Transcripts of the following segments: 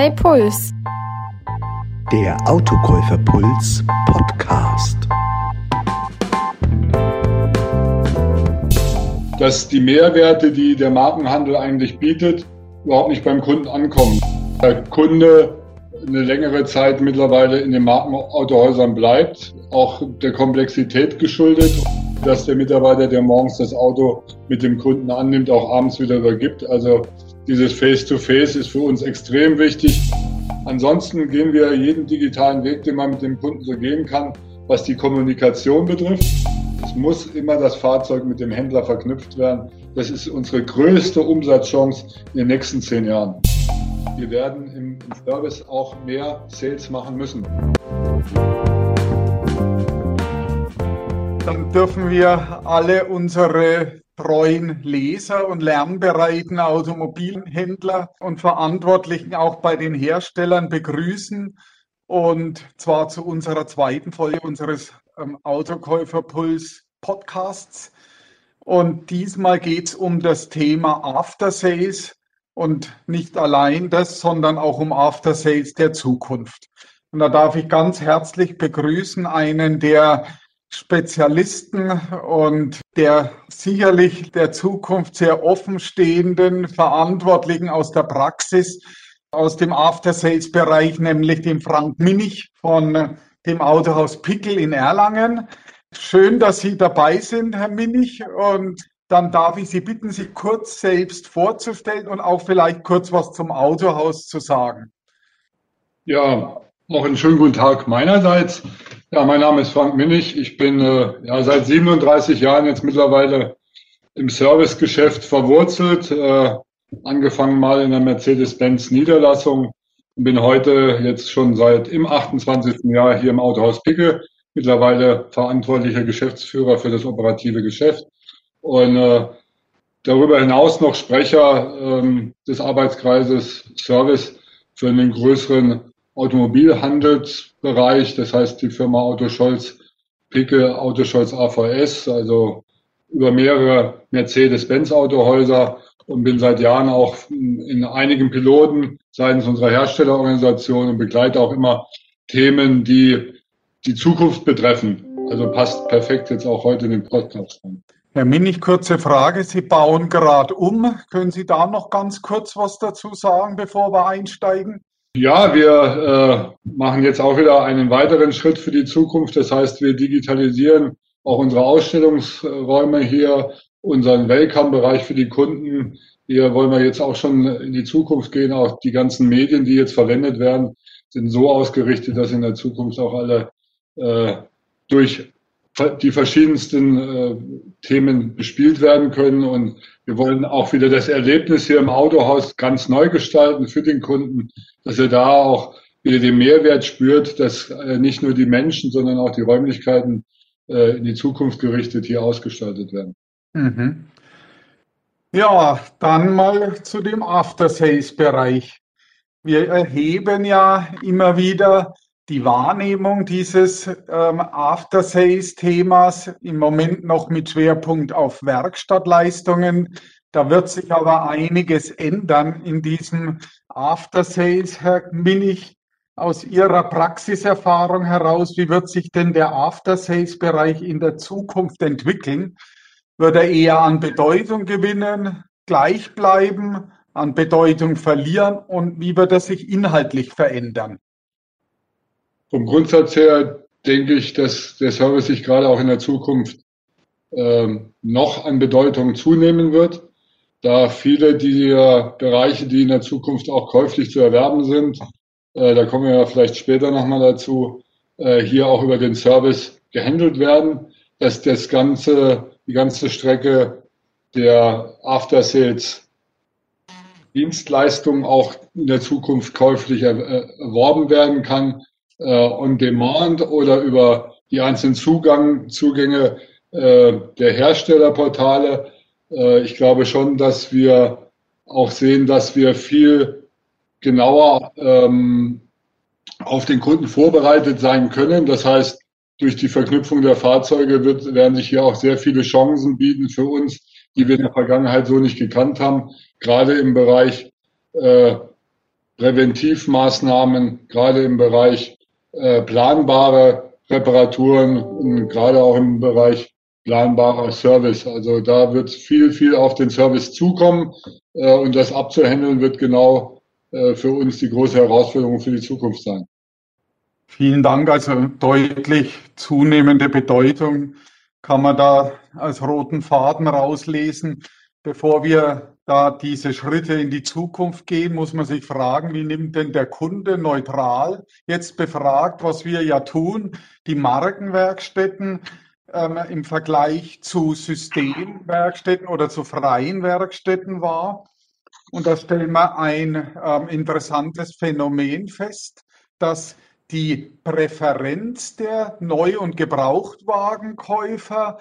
Hey Puls. Der Autokäuferpuls Podcast. Dass die Mehrwerte, die der Markenhandel eigentlich bietet, überhaupt nicht beim Kunden ankommen. Der Kunde eine längere Zeit mittlerweile in den Markenautohäusern bleibt, auch der Komplexität geschuldet, dass der Mitarbeiter, der morgens das Auto mit dem Kunden annimmt, auch abends wieder übergibt. Also dieses Face-to-Face -face ist für uns extrem wichtig. Ansonsten gehen wir jeden digitalen Weg, den man mit dem Kunden so gehen kann, was die Kommunikation betrifft. Es muss immer das Fahrzeug mit dem Händler verknüpft werden. Das ist unsere größte Umsatzchance in den nächsten zehn Jahren. Wir werden im Service auch mehr Sales machen müssen. Dann dürfen wir alle unsere treuen Leser und lernbereiten Automobilhändler und Verantwortlichen auch bei den Herstellern begrüßen. Und zwar zu unserer zweiten Folge unseres ähm, Autokäuferpuls Podcasts. Und diesmal geht es um das Thema After Sales und nicht allein das, sondern auch um After Sales der Zukunft. Und da darf ich ganz herzlich begrüßen einen der Spezialisten und der sicherlich der Zukunft sehr offenstehenden Verantwortlichen aus der Praxis, aus dem After-Sales-Bereich, nämlich dem Frank Minich von dem Autohaus Pickel in Erlangen. Schön, dass Sie dabei sind, Herr Minich. Und dann darf ich Sie bitten, sich kurz selbst vorzustellen und auch vielleicht kurz was zum Autohaus zu sagen. Ja, noch einen schönen guten Tag meinerseits. Ja, mein Name ist Frank Minnig. Ich bin äh, ja, seit 37 Jahren jetzt mittlerweile im Servicegeschäft verwurzelt. Äh, angefangen mal in der Mercedes-Benz Niederlassung und bin heute jetzt schon seit im 28. Jahr hier im Autohaus Picke. Mittlerweile verantwortlicher Geschäftsführer für das operative Geschäft und äh, darüber hinaus noch Sprecher ähm, des Arbeitskreises Service für einen größeren Automobilhandelsbereich, das heißt die Firma Auto Scholz Picke, Auto Scholz AVS, also über mehrere Mercedes-Benz-Autohäuser und bin seit Jahren auch in einigen Piloten seitens unserer Herstellerorganisation und begleite auch immer Themen, die die Zukunft betreffen. Also passt perfekt jetzt auch heute in den Podcast rein. Herr Minnig, kurze Frage. Sie bauen gerade um. Können Sie da noch ganz kurz was dazu sagen, bevor wir einsteigen? Ja, wir äh, machen jetzt auch wieder einen weiteren Schritt für die Zukunft. Das heißt, wir digitalisieren auch unsere Ausstellungsräume hier, unseren Welcome-Bereich für die Kunden. Hier wollen wir jetzt auch schon in die Zukunft gehen. Auch die ganzen Medien, die jetzt verwendet werden, sind so ausgerichtet, dass in der Zukunft auch alle äh, durch die verschiedensten äh, Themen bespielt werden können. Und wir wollen auch wieder das Erlebnis hier im Autohaus ganz neu gestalten für den Kunden, dass er da auch wieder den Mehrwert spürt, dass äh, nicht nur die Menschen, sondern auch die Räumlichkeiten äh, in die Zukunft gerichtet hier ausgestaltet werden. Mhm. Ja, dann mal zu dem After-Sales-Bereich. Wir erheben ja immer wieder die Wahrnehmung dieses ähm, After-Sales-Themas im Moment noch mit Schwerpunkt auf Werkstattleistungen. Da wird sich aber einiges ändern in diesem After-Sales. Herr Minich, aus Ihrer Praxiserfahrung heraus, wie wird sich denn der After-Sales-Bereich in der Zukunft entwickeln? Wird er eher an Bedeutung gewinnen, gleich bleiben, an Bedeutung verlieren und wie wird er sich inhaltlich verändern? Vom Grundsatz her denke ich, dass der Service sich gerade auch in der Zukunft ähm, noch an Bedeutung zunehmen wird, da viele dieser Bereiche, die in der Zukunft auch käuflich zu erwerben sind, äh, da kommen wir ja vielleicht später nochmal dazu, äh, hier auch über den Service gehandelt werden, dass das ganze, die ganze Strecke der After Sales Dienstleistungen auch in der Zukunft käuflich erworben werden kann. äh, on demand oder über die einzelnen Zugang, Zugänge äh, der Herstellerportale. Äh, ich glaube schon, dass wir auch sehen, dass wir viel genauer ähm, auf den Kunden vorbereitet sein können. Das heißt, durch die Verknüpfung der Fahrzeuge wird, werden sich hier auch sehr viele Chancen bieten für uns, die wir in der Vergangenheit so nicht gekannt haben, gerade im Bereich äh, Präventivmaßnahmen, gerade im Bereich äh, planbare Reparaturen und gerade auch im Bereich planbarer Service. Also da wird viel, viel auf den Service zukommen äh, und das abzuhandeln wird genau äh, für uns die große Herausforderung für die Zukunft sein. Vielen Dank. Also deutlich zunehmende Bedeutung kann man da als roten Faden rauslesen. Bevor wir da diese Schritte in die Zukunft gehen, muss man sich fragen, wie nimmt denn der Kunde neutral jetzt befragt, was wir ja tun, die Markenwerkstätten ähm, im Vergleich zu Systemwerkstätten oder zu freien Werkstätten wahr. Und da stellen wir ein ähm, interessantes Phänomen fest, dass die Präferenz der Neu- und Gebrauchtwagenkäufer,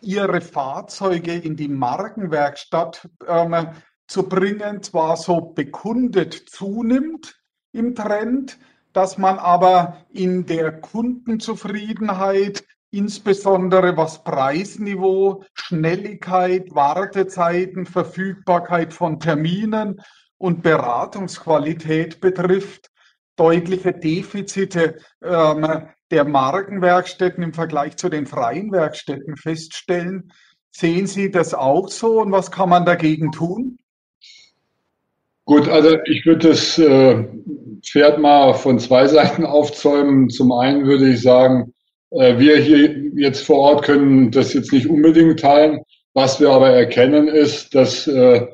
ihre Fahrzeuge in die Markenwerkstatt ähm, zu bringen, zwar so bekundet zunimmt im Trend, dass man aber in der Kundenzufriedenheit, insbesondere was Preisniveau, Schnelligkeit, Wartezeiten, Verfügbarkeit von Terminen und Beratungsqualität betrifft, deutliche Defizite ähm, der Markenwerkstätten im Vergleich zu den freien Werkstätten feststellen. Sehen Sie das auch so und was kann man dagegen tun? Gut, also ich würde das äh, Pferd mal von zwei Seiten aufzäumen. Zum einen würde ich sagen, äh, wir hier jetzt vor Ort können das jetzt nicht unbedingt teilen. Was wir aber erkennen ist, dass äh,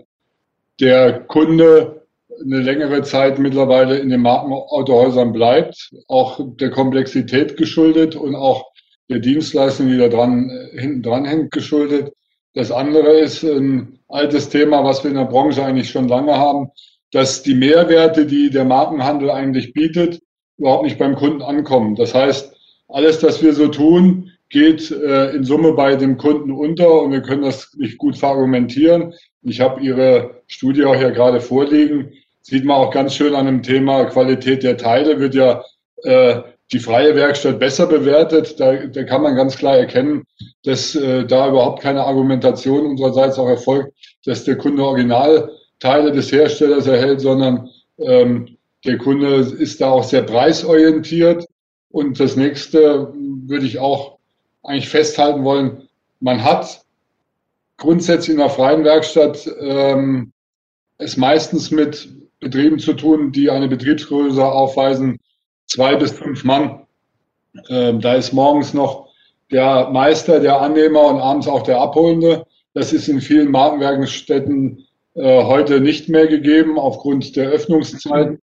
der Kunde eine längere Zeit mittlerweile in den Markenautohäusern bleibt, auch der Komplexität geschuldet und auch der Dienstleistung, die da dran, hinten dran hängt, geschuldet. Das andere ist ein altes Thema, was wir in der Branche eigentlich schon lange haben, dass die Mehrwerte, die der Markenhandel eigentlich bietet, überhaupt nicht beim Kunden ankommen. Das heißt, alles, was wir so tun, geht äh, in Summe bei dem Kunden unter und wir können das nicht gut verargumentieren. Ich habe Ihre Studie auch hier gerade vorliegen sieht man auch ganz schön an dem Thema Qualität der Teile, wird ja äh, die freie Werkstatt besser bewertet. Da, da kann man ganz klar erkennen, dass äh, da überhaupt keine Argumentation unsererseits auch erfolgt, dass der Kunde Originalteile des Herstellers erhält, sondern ähm, der Kunde ist da auch sehr preisorientiert. Und das nächste würde ich auch eigentlich festhalten wollen, man hat grundsätzlich in der freien Werkstatt ähm, es meistens mit Betrieben zu tun, die eine Betriebsgröße aufweisen, zwei bis fünf Mann. Ähm, da ist morgens noch der Meister, der Annehmer und abends auch der Abholende. Das ist in vielen Markenwerkstätten äh, heute nicht mehr gegeben aufgrund der Öffnungszeiten.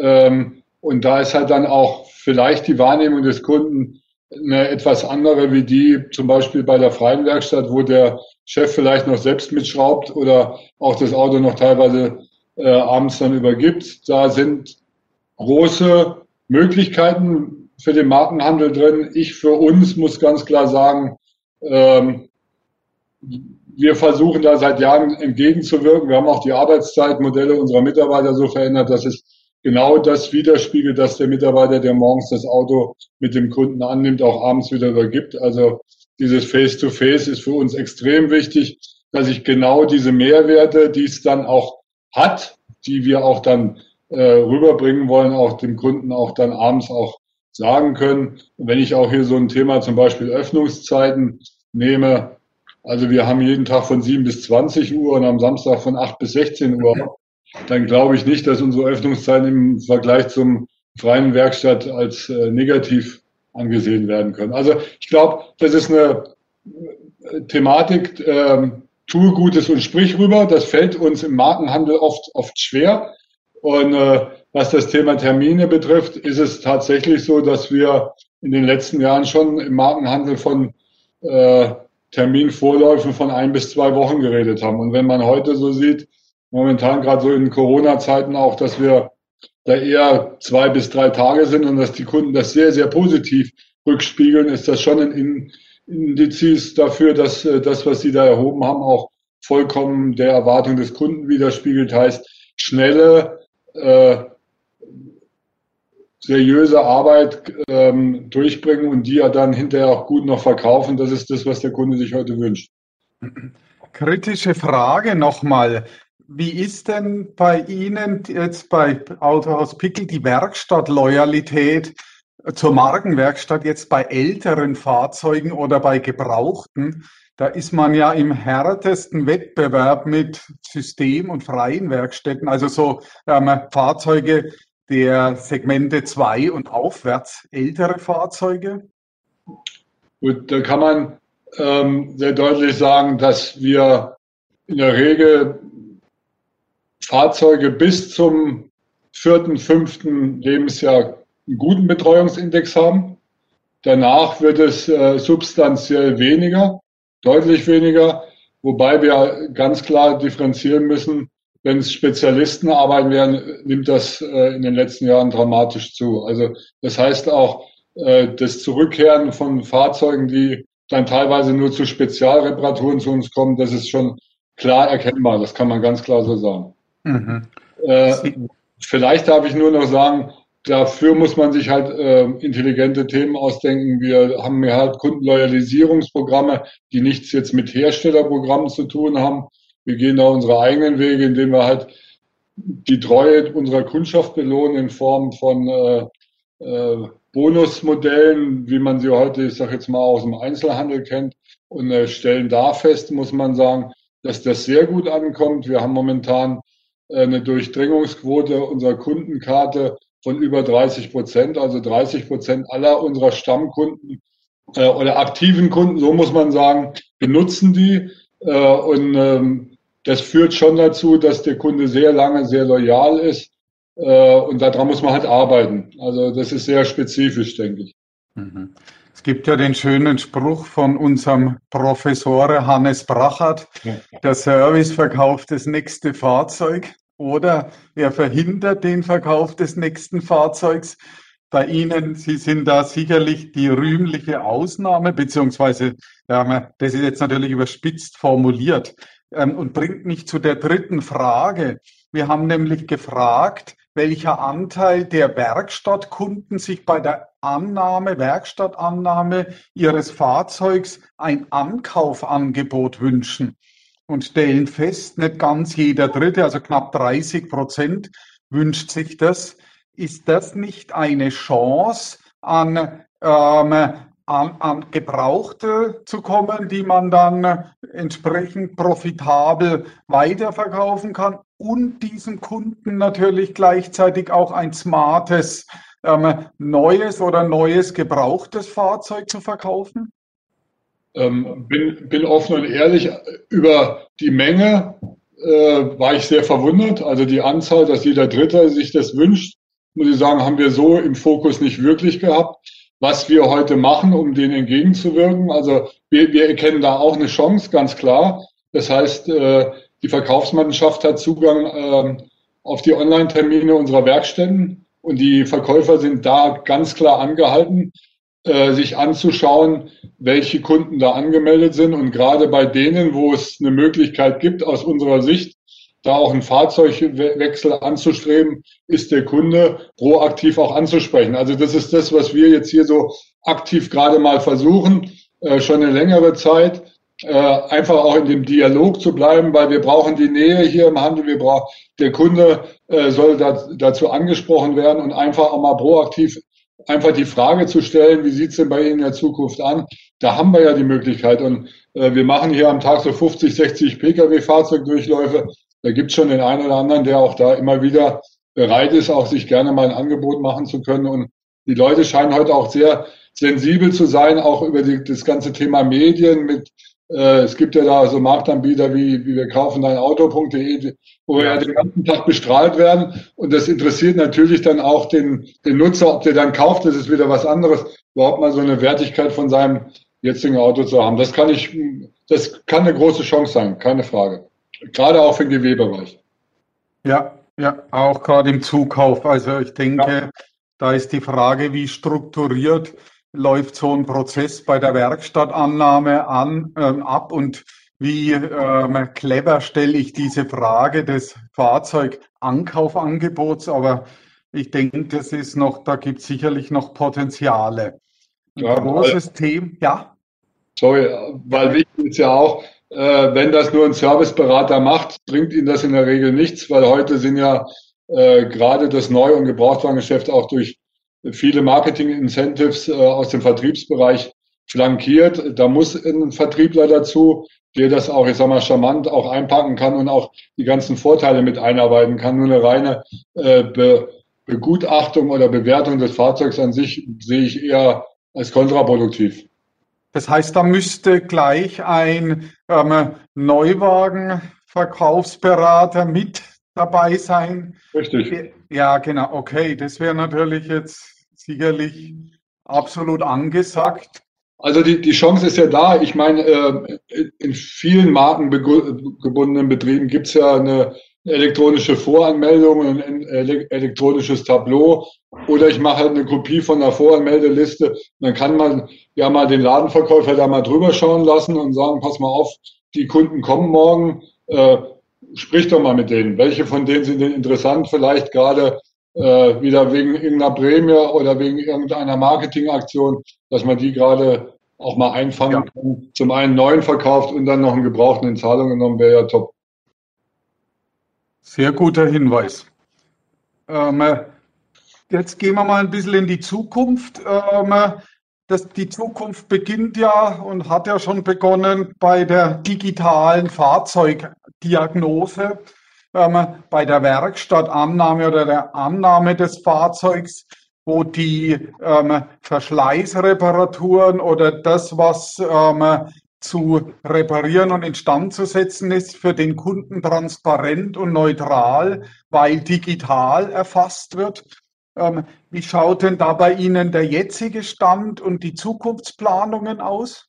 Ähm, und da ist halt dann auch vielleicht die Wahrnehmung des Kunden eine etwas andere wie die zum Beispiel bei der freien Werkstatt, wo der Chef vielleicht noch selbst mitschraubt oder auch das Auto noch teilweise äh, abends dann übergibt. Da sind große Möglichkeiten für den Markenhandel drin. Ich für uns muss ganz klar sagen, ähm, wir versuchen da seit Jahren entgegenzuwirken. Wir haben auch die Arbeitszeitmodelle unserer Mitarbeiter so verändert, dass es genau das widerspiegelt, dass der Mitarbeiter, der morgens das Auto mit dem Kunden annimmt, auch abends wieder übergibt. Also dieses Face-to-Face -face ist für uns extrem wichtig, dass ich genau diese Mehrwerte, die es dann auch hat, die wir auch dann äh, rüberbringen wollen, auch dem Kunden auch dann abends auch sagen können. Und wenn ich auch hier so ein Thema zum Beispiel Öffnungszeiten nehme, also wir haben jeden Tag von 7 bis 20 Uhr und am Samstag von 8 bis 16 Uhr, dann glaube ich nicht, dass unsere Öffnungszeiten im Vergleich zum freien Werkstatt als äh, negativ angesehen werden können. Also ich glaube, das ist eine äh, Thematik, ähm, tue Gutes und sprich rüber. Das fällt uns im Markenhandel oft, oft schwer. Und äh, was das Thema Termine betrifft, ist es tatsächlich so, dass wir in den letzten Jahren schon im Markenhandel von äh, Terminvorläufen von ein bis zwei Wochen geredet haben. Und wenn man heute so sieht, momentan gerade so in Corona-Zeiten auch, dass wir da eher zwei bis drei Tage sind und dass die Kunden das sehr, sehr positiv rückspiegeln, ist das schon ein, Indizes dafür, dass äh, das, was Sie da erhoben haben, auch vollkommen der Erwartung des Kunden widerspiegelt. Heißt, schnelle, äh, seriöse Arbeit ähm, durchbringen und die ja dann hinterher auch gut noch verkaufen. Das ist das, was der Kunde sich heute wünscht. Kritische Frage nochmal. Wie ist denn bei Ihnen jetzt bei Autohaus Pickel die Werkstattloyalität zur Markenwerkstatt jetzt bei älteren Fahrzeugen oder bei gebrauchten? Da ist man ja im härtesten Wettbewerb mit System- und freien Werkstätten, also so ähm, Fahrzeuge der Segmente 2 und aufwärts, ältere Fahrzeuge. Gut, da kann man ähm, sehr deutlich sagen, dass wir in der Regel Fahrzeuge bis zum vierten, fünften Lebensjahr einen guten Betreuungsindex haben. Danach wird es äh, substanziell weniger, deutlich weniger, wobei wir ganz klar differenzieren müssen. Wenn es Spezialisten arbeiten werden, nimmt das äh, in den letzten Jahren dramatisch zu. Also das heißt auch, äh, das Zurückkehren von Fahrzeugen, die dann teilweise nur zu Spezialreparaturen zu uns kommen, das ist schon klar erkennbar. Das kann man ganz klar so sagen. Mhm. Äh, vielleicht darf ich nur noch sagen, dafür muss man sich halt äh, intelligente Themen ausdenken. Wir haben ja halt Kundenloyalisierungsprogramme, die nichts jetzt mit Herstellerprogrammen zu tun haben. Wir gehen da unsere eigenen Wege, indem wir halt die Treue unserer Kundschaft belohnen in Form von äh, äh, Bonusmodellen, wie man sie heute, ich sage jetzt mal, aus dem Einzelhandel kennt, und äh, stellen da fest, muss man sagen, dass das sehr gut ankommt. Wir haben momentan äh, eine Durchdringungsquote unserer Kundenkarte von über 30 Prozent, also 30 Prozent aller unserer Stammkunden äh, oder aktiven Kunden, so muss man sagen, benutzen die. Äh, und ähm, das führt schon dazu, dass der Kunde sehr lange sehr loyal ist äh, und daran muss man halt arbeiten. Also das ist sehr spezifisch, denke ich. Mhm. Es gibt ja den schönen Spruch von unserem Professor Hannes Brachert, der Service verkauft das nächste Fahrzeug oder er verhindert den Verkauf des nächsten Fahrzeugs. Bei Ihnen, Sie sind da sicherlich die rühmliche Ausnahme, beziehungsweise ja, das ist jetzt natürlich überspitzt formuliert ähm, und bringt mich zu der dritten Frage. Wir haben nämlich gefragt, welcher Anteil der Werkstattkunden sich bei der Annahme, Werkstattannahme ihres Fahrzeugs ein Ankaufangebot wünschen und stellen fest, nicht ganz jeder Dritte, also knapp 30 Prozent wünscht sich das. Ist das nicht eine Chance, an, ähm, an, an Gebrauchte zu kommen, die man dann entsprechend profitabel weiterverkaufen kann und diesem Kunden natürlich gleichzeitig auch ein smartes ähm, neues oder neues gebrauchtes Fahrzeug zu verkaufen? Ähm, bin, bin offen und ehrlich, über die Menge äh, war ich sehr verwundert. Also die Anzahl, dass jeder Dritte sich das wünscht, muss ich sagen, haben wir so im Fokus nicht wirklich gehabt. Was wir heute machen, um denen entgegenzuwirken, also wir, wir erkennen da auch eine Chance, ganz klar. Das heißt, äh, die Verkaufsmannschaft hat Zugang äh, auf die Online-Termine unserer Werkstätten und die Verkäufer sind da ganz klar angehalten, sich anzuschauen, welche Kunden da angemeldet sind. Und gerade bei denen, wo es eine Möglichkeit gibt, aus unserer Sicht, da auch einen Fahrzeugwechsel anzustreben, ist der Kunde proaktiv auch anzusprechen. Also das ist das, was wir jetzt hier so aktiv gerade mal versuchen, äh, schon eine längere Zeit, äh, einfach auch in dem Dialog zu bleiben, weil wir brauchen die Nähe hier im Handel. Wir brauchen, der Kunde äh, soll da, dazu angesprochen werden und einfach auch mal proaktiv einfach die Frage zu stellen, wie sieht's denn bei Ihnen in der Zukunft an? Da haben wir ja die Möglichkeit. Und äh, wir machen hier am Tag so 50, 60 Pkw-Fahrzeugdurchläufe. Da gibt's schon den einen oder anderen, der auch da immer wieder bereit ist, auch sich gerne mal ein Angebot machen zu können. Und die Leute scheinen heute auch sehr sensibel zu sein, auch über die, das ganze Thema Medien mit es gibt ja da so Marktanbieter wie, wie wir kaufen dein Auto.de, wo wir ja den ganzen Tag bestrahlt werden. Und das interessiert natürlich dann auch den, den Nutzer, ob der dann kauft, das ist wieder was anderes, überhaupt mal so eine Wertigkeit von seinem jetzigen Auto zu haben. Das kann ich, das kann eine große Chance sein, keine Frage. Gerade auch für den GW-Bereich. Ja, ja, auch gerade im Zukauf. Also ich denke, ja. da ist die Frage, wie strukturiert läuft so ein Prozess bei der Werkstattannahme an, ähm, ab und wie ähm, clever stelle ich diese Frage des Fahrzeugankaufangebots, aber ich denke, das ist noch, da gibt es sicherlich noch Potenziale. Ein ja, großes weil, Thema, ja. Sorry, weil wichtig ist ja auch, Äh, wenn das nur ein Serviceberater macht, bringt Ihnen das in der Regel nichts, weil heute sind ja äh, gerade das Neu- und Gebrauchtwagengeschäft auch durch viele Marketing-Incentives äh, aus dem Vertriebsbereich flankiert. Da muss ein Vertriebler dazu, der das auch, ich sag mal, charmant auch einpacken kann und auch die ganzen Vorteile mit einarbeiten kann. Nur eine reine äh, Be Begutachtung oder Bewertung des Fahrzeugs an sich sehe ich eher als kontraproduktiv. Das heißt, da müsste gleich ein ähm, Neuwagenverkaufsberater mit dabei sein. Richtig. Ja, genau. Okay, das wäre natürlich jetzt sicherlich absolut angesagt. Also die, die Chance ist ja da. Ich meine, äh, in vielen markengebundenen Betrieben gibt es ja eine elektronische Voranmeldung, ein elektronisches Tableau oder ich mache halt eine Kopie von der Voranmeldeliste. Dann kann man ja mal den Ladenverkäufer da mal drüber schauen lassen und sagen, pass mal auf, die Kunden kommen morgen, äh, sprich doch mal mit denen. Welche von denen sind denn interessant? Vielleicht gerade äh, wieder wegen irgendeiner Prämie oder wegen irgendeiner Marketingaktion, dass man die gerade auch mal einfangen ja. kann. Zum einen neuen verkauft und dann noch einen gebrauchten in Zahlung genommen, wäre ja top. Sehr guter Hinweis. Ähm, jetzt gehen wir mal ein bisschen in die Zukunft. Ähm, das, die Zukunft beginnt ja und hat ja schon begonnen bei der digitalen Fahrzeugdiagnose, bei der Werkstattannahme oder der Annahme des Fahrzeugs, wo die ähm, Verschleißreparaturen oder das, was ähm, zu reparieren und instand zu setzen ist, für den Kunden transparent und neutral, weil digital erfasst wird. Ähm, wie schaut denn da bei Ihnen der jetzige Stand und die Zukunftsplanungen aus?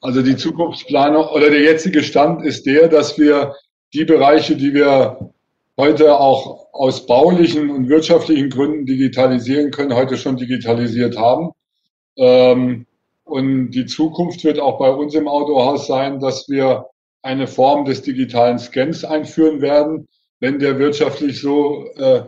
Also die Zukunftsplanung oder der jetzige Stand ist der, dass wir die Bereiche, die wir heute auch aus baulichen und wirtschaftlichen Gründen digitalisieren können, heute schon digitalisiert haben. Ähm, und die Zukunft wird auch bei uns im Autohaus sein, dass wir eine Form des digitalen Scans einführen werden, wenn der wirtschaftlich so äh,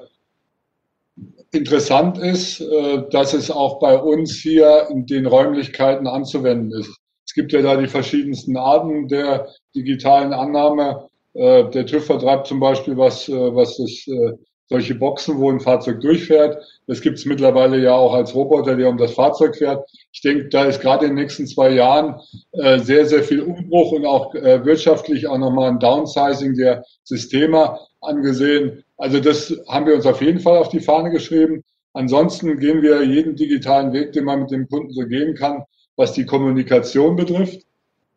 interessant ist, äh, dass es auch bei uns hier in den Räumlichkeiten anzuwenden ist. Es gibt ja da die verschiedensten Arten der digitalen Annahme. Äh, der TÜV vertreibt zum Beispiel was, äh, was das äh, solche Boxen, wo ein Fahrzeug durchfährt. Das gibt es mittlerweile ja auch als Roboter, der um das Fahrzeug fährt. Ich denke, da ist gerade in den nächsten zwei Jahren äh, sehr, sehr viel Umbruch und auch äh, wirtschaftlich auch nochmal ein Downsizing der Systeme angesehen. Also das haben wir uns auf jeden Fall auf die Fahne geschrieben. Ansonsten gehen wir jeden digitalen Weg, den man mit dem Kunden so gehen kann, was die Kommunikation betrifft.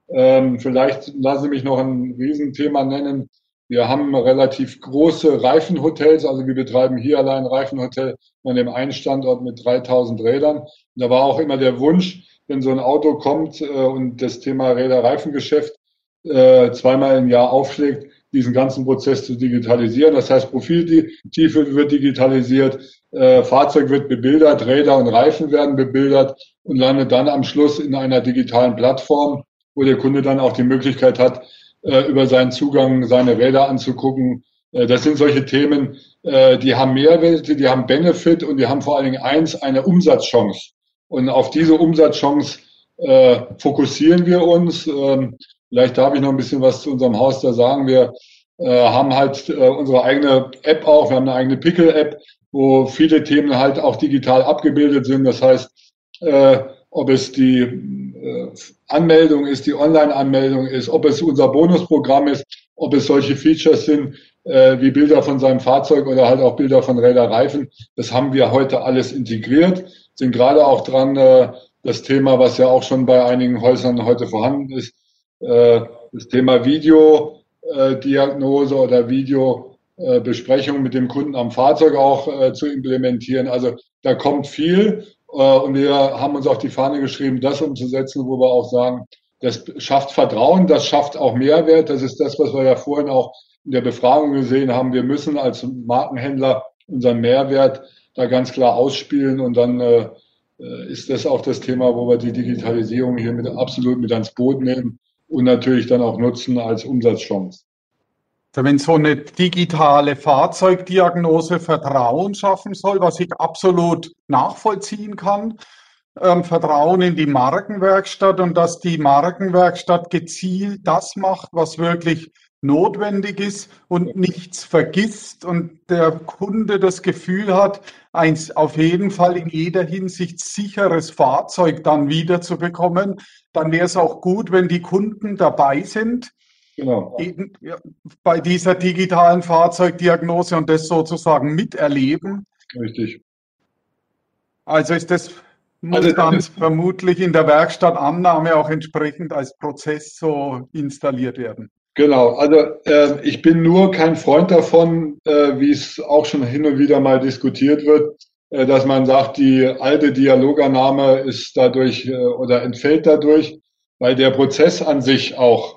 Ähm, vielleicht lassen Sie mich noch ein Riesenthema nennen. Wir haben relativ große Reifenhotels, also wir betreiben hier allein ein Reifenhotel an dem einen Standort mit 3000 Rädern. Und da war auch immer der Wunsch, wenn so ein Auto kommt äh, und das Thema Räder-Reifengeschäft äh, zweimal im Jahr aufschlägt, diesen ganzen Prozess zu digitalisieren. Das heißt, Profiltiefe wird digitalisiert, äh, Fahrzeug wird bebildert, Räder und Reifen werden bebildert und landet dann am Schluss in einer digitalen Plattform, wo der Kunde dann auch die Möglichkeit hat, äh, über seinen Zugang seine Räder anzugucken. Äh, das sind solche Themen, äh, die haben Mehrwerte, die haben Benefit und die haben vor allen Dingen eins, eine Umsatzchance. Und auf diese Umsatzchance fokussieren wir uns. Ähm, vielleicht darf ich noch ein bisschen was zu unserem Haus da sagen. Wir haben halt unsere eigene App auch. Wir haben eine eigene Pickle-App, wo viele Themen halt auch digital abgebildet sind. Das heißt, ob es die Anmeldung ist, die Online-Anmeldung ist, ob es unser Bonusprogramm ist, ob es solche Features sind äh, wie Bilder von seinem Fahrzeug oder halt auch Bilder von Räderreifen. Das haben wir heute alles integriert, sind gerade auch dran, äh, das Thema, was ja auch schon bei einigen Häusern heute vorhanden ist, äh, das Thema Videodiagnose oder Videobesprechung mit dem Kunden am Fahrzeug auch äh, zu implementieren. Also da kommt viel äh, und wir haben uns auf die Fahne geschrieben, das umzusetzen, wo wir auch sagen, das schafft Vertrauen, das schafft auch Mehrwert. Das ist das, was wir ja vorhin auch in der Befragung gesehen haben. Wir müssen als Markenhändler unseren Mehrwert da ganz klar ausspielen und dann äh, ist das auch das Thema, wo wir die Digitalisierung hier mit, absolut mit ans Boot nehmen und natürlich dann auch nutzen als Umsatzchance. Wenn so eine digitale Fahrzeugdiagnose Vertrauen schaffen soll, was ich absolut nachvollziehen kann, ähm, Vertrauen in die Markenwerkstatt und dass die Markenwerkstatt gezielt das macht, was wirklich notwendig ist und nichts vergisst und der Kunde das Gefühl hat, ein auf jeden Fall in jeder Hinsicht sicheres Fahrzeug dann wieder zu bekommen, dann wäre es auch gut, wenn die Kunden dabei sind. Genau. Bei dieser digitalen Fahrzeugdiagnose und das sozusagen miterleben. Richtig. Also ist das muss also, dann vermutlich in der Werkstattannahme auch entsprechend als Prozess so installiert werden. Genau, also äh, ich bin nur kein Freund davon, äh, wie es auch schon hin und wieder mal diskutiert wird, äh, dass man sagt, die alte Dialogannahme ist dadurch äh, oder entfällt dadurch, weil der Prozess an sich auch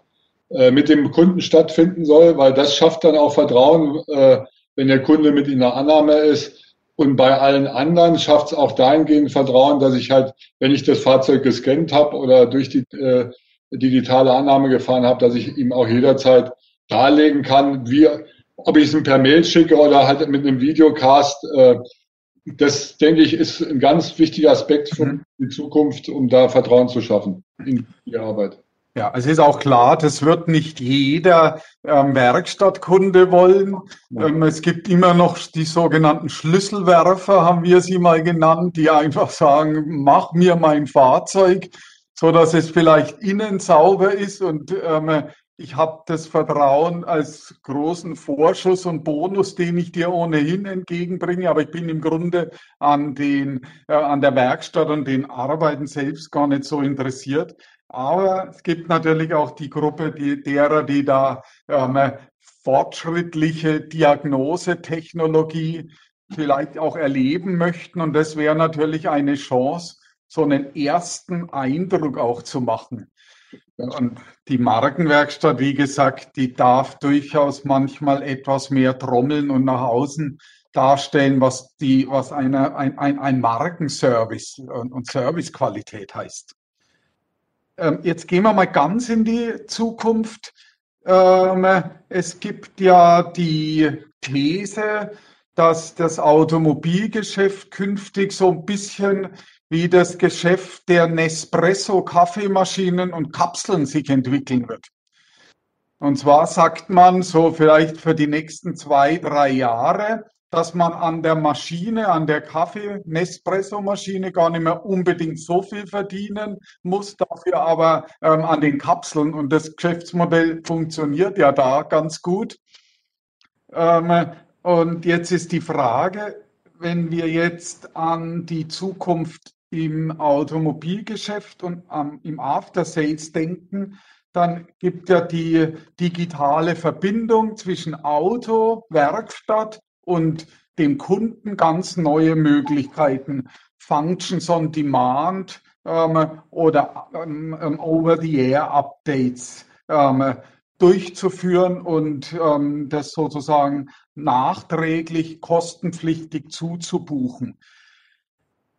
äh, mit dem Kunden stattfinden soll, weil das schafft dann auch Vertrauen, äh, wenn der Kunde mit in der Annahme ist. Und bei allen anderen schafft es auch dahingehend Vertrauen, dass ich halt, wenn ich das Fahrzeug gescannt habe oder durch die äh, digitale Annahme gefahren habe, dass ich ihm auch jederzeit darlegen kann, wie, ob ich es ihm per Mail schicke oder halt mit einem Videocast. Äh, das, denke ich, ist ein ganz wichtiger Aspekt für mhm. die Zukunft, um da Vertrauen zu schaffen in die Arbeit. Ja, es ist auch klar, das wird nicht jeder ähm, Werkstattkunde wollen. Ähm, es gibt immer noch die sogenannten Schlüsselwerfer, haben wir sie mal genannt, die einfach sagen, mach mir mein Fahrzeug, so dass es vielleicht innen sauber ist und ähm, ich habe das Vertrauen als großen Vorschuss und Bonus, den ich dir ohnehin entgegenbringe, aber ich bin im Grunde an, den, äh, an der Werkstatt und den Arbeiten selbst gar nicht so interessiert. Aber es gibt natürlich auch die Gruppe die, derer, die da ähm, fortschrittliche Diagnosetechnologie vielleicht auch erleben möchten. Und das wäre natürlich eine Chance, so einen ersten Eindruck auch zu machen. Und die Markenwerkstatt, wie gesagt, die darf durchaus manchmal etwas mehr trommeln und nach außen darstellen, was die, was eine, ein, ein, ein Markenservice und, und Servicequalität heißt. Ähm, jetzt gehen wir mal ganz in die Zukunft. Ähm, es gibt ja die These, dass das Automobilgeschäft künftig so ein bisschen wie das Geschäft der Nespresso-Kaffeemaschinen und Kapseln sich entwickeln wird. Und zwar sagt man so vielleicht für die nächsten zwei, drei Jahre, dass man an der Maschine, an der Kaffee-Nespresso-Maschine gar nicht mehr unbedingt so viel verdienen muss, dafür aber ähm, an den Kapseln. Und das Geschäftsmodell funktioniert ja da ganz gut. Ähm, und jetzt ist die Frage, wenn wir jetzt an die Zukunft im Automobilgeschäft und ähm, im After Sales denken, dann gibt ja die digitale Verbindung zwischen Auto, Werkstatt und dem Kunden ganz neue Möglichkeiten, Functions on Demand ähm, oder ähm, ähm Over-the-Air-Updates ähm, durchzuführen und ähm, das sozusagen nachträglich kostenpflichtig zuzubuchen.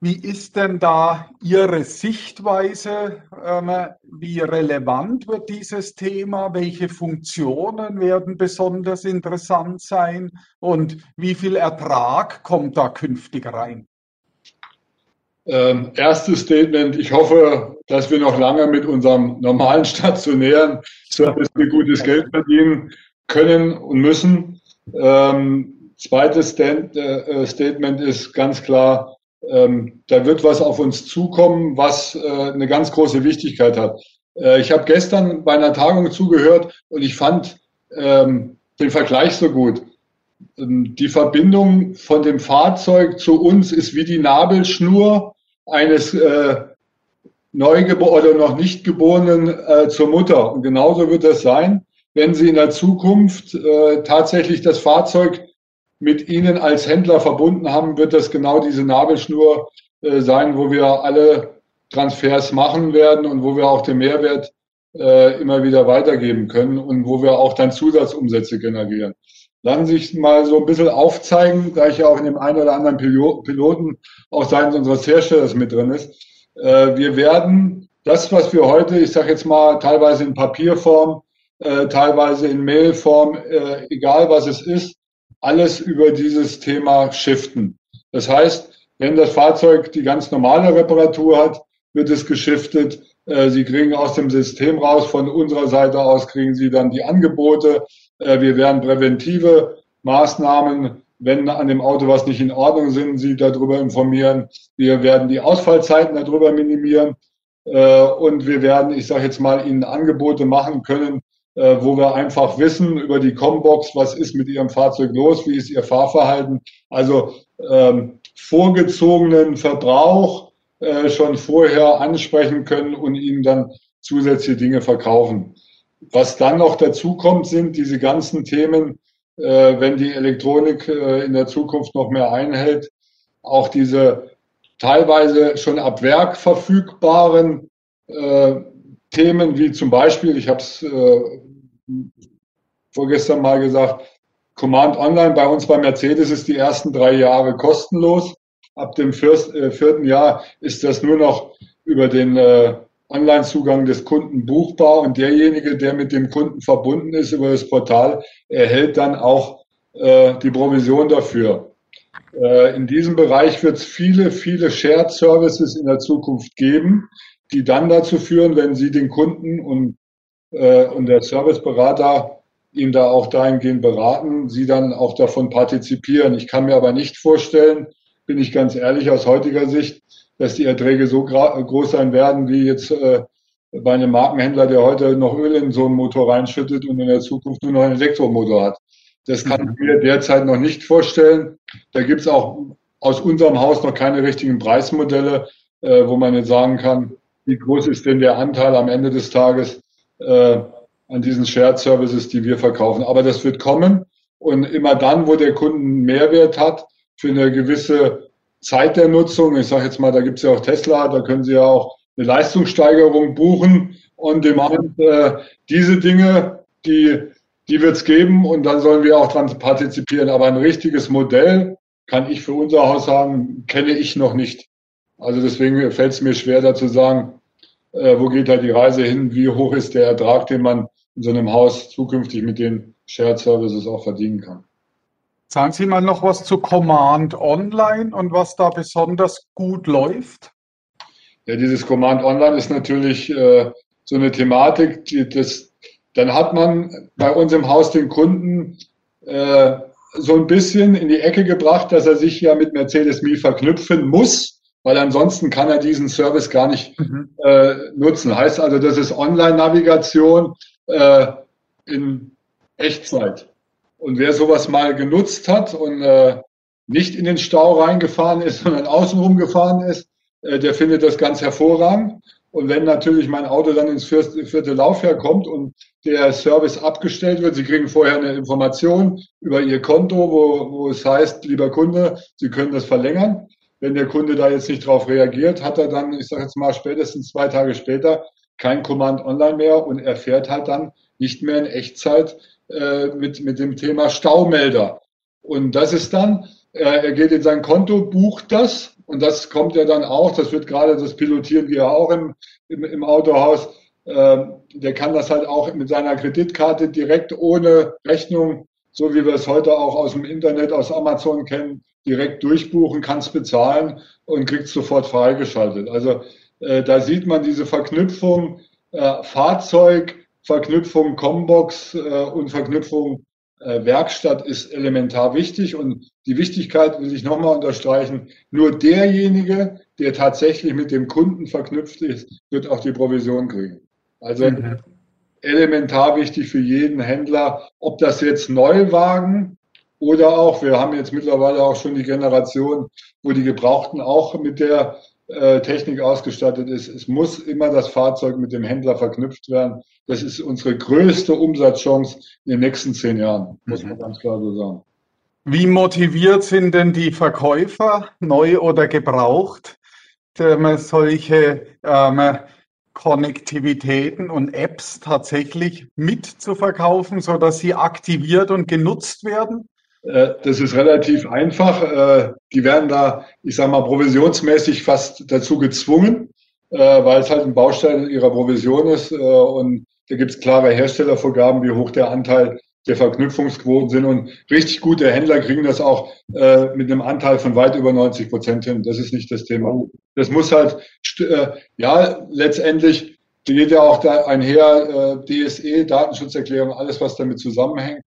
Wie ist denn da Ihre Sichtweise? Ähm, wie relevant wird dieses Thema? Welche Funktionen werden besonders interessant sein? Und wie viel Ertrag kommt da künftig rein? Ähm, erstes Statement. Ich hoffe, dass wir noch lange mit unserem normalen stationären Service gutes Geld verdienen können und müssen. Ähm, zweites Stand, äh, Statement ist ganz klar, ähm, da wird was auf uns zukommen, was äh, eine ganz große Wichtigkeit hat. Äh, ich habe gestern bei einer Tagung zugehört und ich fand ähm, den Vergleich so gut. Ähm, die Verbindung von dem Fahrzeug zu uns ist wie die Nabelschnur eines äh, oder noch nicht Geborenen äh, zur Mutter. Und genauso wird das sein, wenn Sie in der Zukunft äh, tatsächlich das Fahrzeug mit Ihnen als Händler verbunden haben, wird das genau diese Nabelschnur äh, sein, wo wir alle Transfers machen werden und wo wir auch den Mehrwert äh, immer wieder weitergeben können und wo wir auch dann Zusatzumsätze generieren. Lassen Sie sich mal so ein bisschen aufzeigen, da ich ja auch in dem einen oder anderen Piloten auch seitens unseres Herstellers mit drin ist. Äh, wir werden das, was wir heute, ich sage jetzt mal, teilweise in Papierform, äh, teilweise in Mailform, äh, egal was es ist, alles über dieses Thema shiften. Das heißt, Wenn das Fahrzeug die ganz normale Reparatur hat, wird es geschiftet. Äh, Sie kriegen aus dem System raus, von unserer Seite aus kriegen Sie dann die Angebote. Äh, wir werden präventive Maßnahmen, wenn an dem Auto was nicht in Ordnung sind, Sie darüber informieren. Wir werden die Ausfallzeiten darüber minimieren. Äh, und wir werden, ich sage jetzt mal, Ihnen Angebote machen können, wo wir einfach wissen über die Combox, was ist mit Ihrem Fahrzeug los, wie ist Ihr Fahrverhalten. Also ähm, vorgezogenen Verbrauch äh, schon vorher ansprechen können und ihnen dann zusätzliche Dinge verkaufen. Was dann noch dazu kommt, sind diese ganzen Themen, äh, wenn die Elektronik äh, in der Zukunft noch mehr einhält, auch diese teilweise schon ab Werk verfügbaren äh, Themen, wie zum Beispiel, ich habe es äh, vorgestern mal gesagt, Command Online bei uns bei Mercedes ist die ersten drei Jahre kostenlos. Ab dem äh, vierten Jahr ist das nur noch über den äh, Online-Zugang des Kunden buchbar und derjenige, der mit dem Kunden verbunden ist über das Portal, erhält dann auch äh, die Provision dafür. Äh, in diesem Bereich wird es viele, viele Shared Services in der Zukunft geben, die dann dazu führen, wenn Sie den Kunden und, äh, und der Serviceberater ihn da auch dahingehend beraten, Sie dann auch davon partizipieren. Ich kann mir aber nicht vorstellen, bin ich ganz ehrlich aus heutiger Sicht, dass die Erträge so groß sein werden, wie jetzt äh, bei einem Markenhändler, der heute noch Öl in so einen Motor reinschüttet und in der Zukunft nur noch einen Elektromotor hat. Das kann ich mir derzeit noch nicht vorstellen. Da gibt es auch aus unserem Haus noch keine richtigen Preismodelle, äh, wo man jetzt sagen kann, wie groß ist denn der Anteil am Ende des Tages äh, an diesen Shared Services, die wir verkaufen. Aber das wird kommen. Und immer dann, wo der Kunde einen Mehrwert hat, für eine gewisse Zeit der Nutzung. Ich sage jetzt mal, da gibt es ja auch Tesla, da können Sie ja auch eine Leistungssteigerung buchen on demand. Äh, diese Dinge, die, die wird es geben und dann sollen wir auch dran partizipieren. Aber ein richtiges Modell, kann ich für unser Haus sagen, kenne ich noch nicht. Also deswegen fällt es mir schwer, dazu sagen, äh, wo geht halt die Reise hin, wie hoch ist der Ertrag, den man in so einem Haus zukünftig mit den Shared Services auch verdienen kann. Sagen Sie mal noch was zu Command Online und was da besonders gut läuft? Ja, dieses Command Online ist natürlich äh, so eine Thematik, die das, dann hat man bei uns im Haus den Kunden äh, so ein bisschen in die Ecke gebracht, dass er sich ja mit Mercedes Me verknüpfen muss, weil ansonsten kann er diesen Service gar nicht mhm. äh, nutzen. Heißt also, das ist Online-Navigation äh, in Echtzeit. Und wer sowas mal genutzt hat und äh, nicht in den Stau reingefahren ist, sondern außenrum gefahren ist, äh, der findet das ganz hervorragend. Und wenn natürlich mein Auto dann ins vierte, vierte Laufjahr kommt und der Service abgestellt wird, Sie kriegen vorher eine Information über Ihr Konto, wo, wo es heißt, lieber Kunde, Sie können das verlängern. Wenn der Kunde da jetzt nicht drauf reagiert, hat er dann, ich sage jetzt mal spätestens zwei Tage später, kein Command online mehr und er fährt halt dann nicht mehr in Echtzeit äh, mit, mit dem Thema Staumelder. Und das ist dann, äh, er geht in sein Konto, bucht das und das kommt ja dann auch, das wird gerade, das pilotieren wir auch im, im, im Autohaus, äh, der kann das halt auch mit seiner Kreditkarte direkt ohne Rechnung, so wie wir es heute auch aus dem Internet, aus Amazon kennen, direkt durchbuchen, kann es bezahlen und kriegt es sofort freigeschaltet. Also äh, da sieht man diese Verknüpfung äh, Fahrzeug, Verknüpfung Combox äh, und Verknüpfung äh, Werkstatt ist elementar wichtig. Und die Wichtigkeit will ich nochmal unterstreichen. Nur derjenige, der tatsächlich mit dem Kunden verknüpft ist, wird auch die Provision kriegen. Also mhm. Elementar wichtig für jeden Händler, ob das jetzt Neuwagen oder auch, wir haben jetzt mittlerweile auch schon die Generation, wo die Gebrauchten auch mit der äh, Technik ausgestattet ist. Es muss immer das Fahrzeug mit dem Händler verknüpft werden. Das ist unsere größte Umsatzchance in den nächsten zehn Jahren, muss man mhm. ganz klar so sagen. Wie motiviert sind denn die Verkäufer, neu oder gebraucht, solche ähm, Konnektivitäten und Apps tatsächlich mitzuverkaufen, sodass sie aktiviert und genutzt werden? Äh, das ist relativ einfach. Äh, die werden da, ich sage mal, provisionsmäßig fast dazu gezwungen, äh, weil es halt ein Baustein ihrer Provision ist. Und da gibt es klare Herstellervorgaben, wie hoch der Anteil der Verknüpfungsquoten sind und richtig gute Händler kriegen das auch äh, mit einem Anteil von weit über 90 Prozent hin. Das ist nicht das Thema. Das muss halt, äh, ja, letztendlich geht ja auch da einher, äh, DSE, Datenschutzerklärung, alles, was damit zusammenhängt.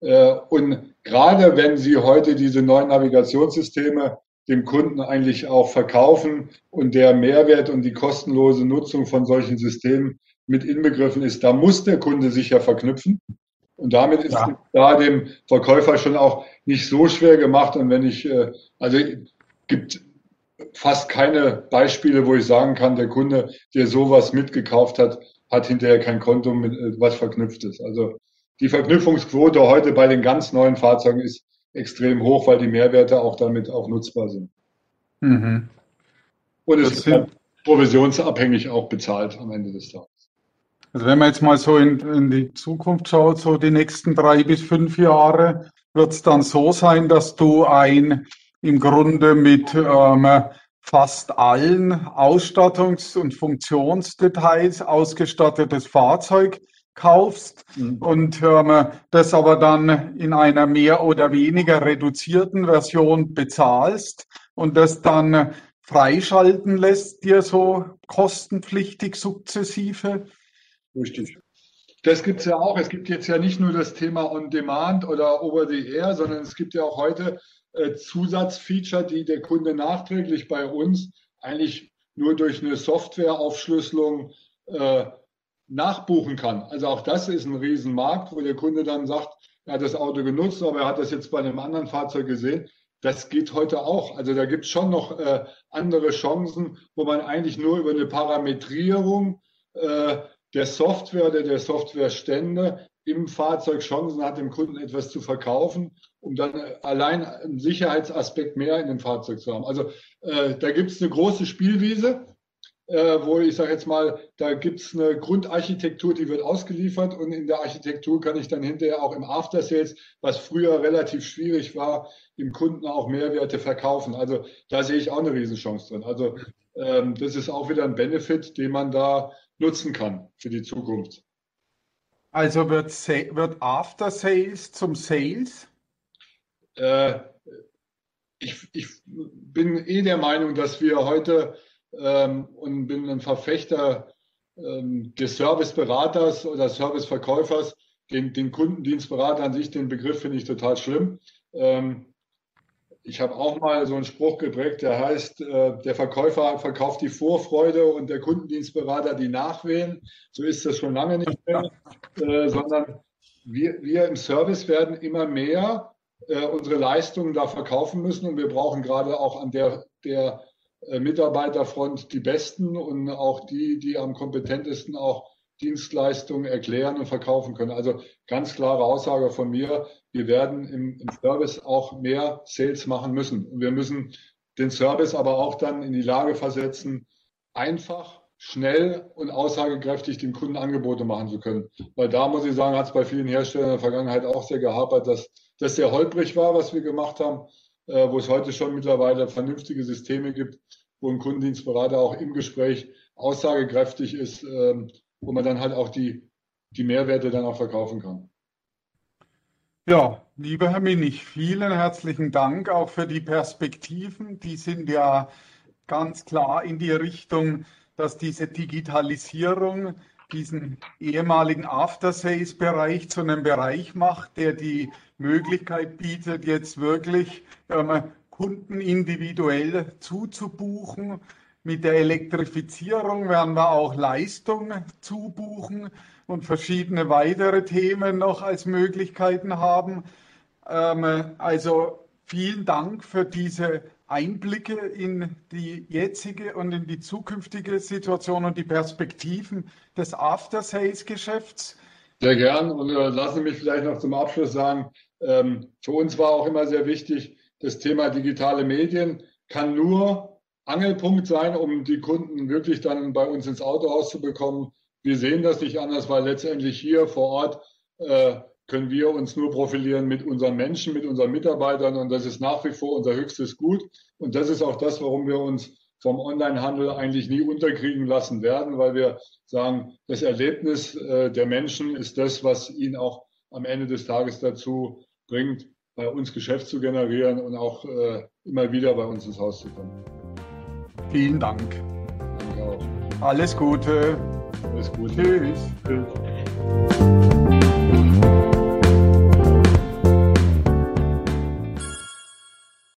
Äh, und gerade wenn Sie heute diese neuen Navigationssysteme dem Kunden eigentlich auch verkaufen und der Mehrwert und die kostenlose Nutzung von solchen Systemen mit inbegriffen ist, da muss der Kunde sich ja verknüpfen. Und damit ist ja. da dem Verkäufer schon auch nicht so schwer gemacht. Und wenn ich, äh, also gibt fast keine Beispiele, wo ich sagen kann, der Kunde, der sowas mitgekauft hat, hat hinterher kein Konto, mit, äh, was verknüpft ist. Also die Verknüpfungsquote heute bei den ganz neuen Fahrzeugen ist extrem hoch, weil die Mehrwerte auch damit auch nutzbar sind. Mhm. Und es ist provisionsabhängig auch bezahlt am Ende des Tages. Also wenn man jetzt mal so in, in die Zukunft schaut, so die nächsten drei bis fünf Jahre, wird es dann so sein, dass du ein im Grunde mit ähm, fast allen Ausstattungs- und Funktionsdetails ausgestattetes Fahrzeug kaufst mhm. und ähm, das aber dann in einer mehr oder weniger reduzierten Version bezahlst und das dann freischalten lässt, dir so kostenpflichtig sukzessive. Richtig. Das gibt es ja auch. Es gibt jetzt ja nicht nur das Thema On-Demand oder Over the Air, sondern es gibt ja auch heute äh, Zusatzfeature, die der Kunde nachträglich bei uns eigentlich nur durch eine Softwareaufschlüsselung äh, nachbuchen kann. Also auch das ist ein Riesenmarkt, wo der Kunde dann sagt, er hat das Auto genutzt, aber er hat das jetzt bei einem anderen Fahrzeug gesehen. Das geht heute auch. Also da gibt es schon noch äh, andere Chancen, wo man eigentlich nur über eine Parametrierung äh, der Software oder der Softwarestände im Fahrzeug Chancen hat, dem Kunden etwas zu verkaufen, um dann allein einen Sicherheitsaspekt mehr in dem Fahrzeug zu haben. Also äh, da gibt es eine große Spielwiese, äh, wo ich sage jetzt mal, da gibt es eine Grundarchitektur, die wird ausgeliefert und in der Architektur kann ich dann hinterher auch im After Sales, was früher relativ schwierig war, dem Kunden auch Mehrwerte verkaufen. Also da sehe ich auch eine Riesenchance drin. Also ähm, das ist auch wieder ein Benefit, den man da nutzen kann für die Zukunft. Also wird, wird After Sales zum Sales? Äh, ich, ich bin eh der Meinung, dass wir heute ähm, und bin ein Verfechter ähm, des Serviceberaters oder Serviceverkäufers. Den, den Kundendienstberater an sich, den Begriff finde ich total schlimm. Ähm, ich habe auch mal so einen Spruch geprägt, der heißt, äh, der Verkäufer verkauft die Vorfreude und der Kundendienstberater die Nachwehen. So ist das schon lange nicht mehr, äh, sondern wir, wir im Service werden immer mehr äh, unsere Leistungen da verkaufen müssen. Und wir brauchen gerade auch an der, der Mitarbeiterfront die Besten und auch die, die am kompetentesten auch Dienstleistungen erklären und verkaufen können. Also ganz klare Aussage von mir, wir werden im, im Service auch mehr Sales machen müssen. Und wir müssen den Service aber auch dann in die Lage versetzen, einfach, schnell und aussagekräftig dem Kunden Angebote machen zu können. Weil da muss ich sagen, hat es bei vielen Herstellern in der Vergangenheit auch sehr gehapert, dass das sehr holprig war, was wir gemacht haben, äh, wo es heute schon mittlerweile vernünftige Systeme gibt, wo ein Kundendienstberater auch im Gespräch aussagekräftig ist, ähm, wo man dann halt auch die, die Mehrwerte dann auch verkaufen kann. Ja, lieber Herr Minich, vielen herzlichen Dank auch für die Perspektiven. Die sind ja ganz klar in die Richtung, dass diese Digitalisierung diesen ehemaligen After-Sales-Bereich zu einem Bereich macht, der die Möglichkeit bietet, jetzt wirklich ähm, Kunden individuell zuzubuchen mit der Elektrifizierung werden wir auch Leistung zubuchen und verschiedene weitere Themen noch als Möglichkeiten haben. Ähm, also vielen Dank für diese Einblicke in die jetzige und in die zukünftige Situation und die Perspektiven des After-Sales-Geschäfts. Sehr gern und äh, lassen Sie mich vielleicht noch zum Abschluss sagen, ähm, für uns war auch immer sehr wichtig, das Thema digitale Medien kann nur Angelpunkt sein, um die Kunden wirklich dann bei uns ins Autohaus zu bekommen. Wir sehen das nicht anders, weil letztendlich hier vor Ort äh, können wir uns nur profilieren mit unseren Menschen, mit unseren Mitarbeitern und das ist nach wie vor unser höchstes Gut. Und das ist auch das, warum wir uns vom Onlinehandel eigentlich nie unterkriegen lassen werden, weil wir sagen, das Erlebnis äh, der Menschen ist das, was ihnen auch am Ende des Tages dazu bringt, bei uns Geschäft zu generieren und auch äh, immer wieder bei uns ins Haus zu kommen. Vielen Dank. Alles Gute. Alles Gute. Tschüss. Tschüss.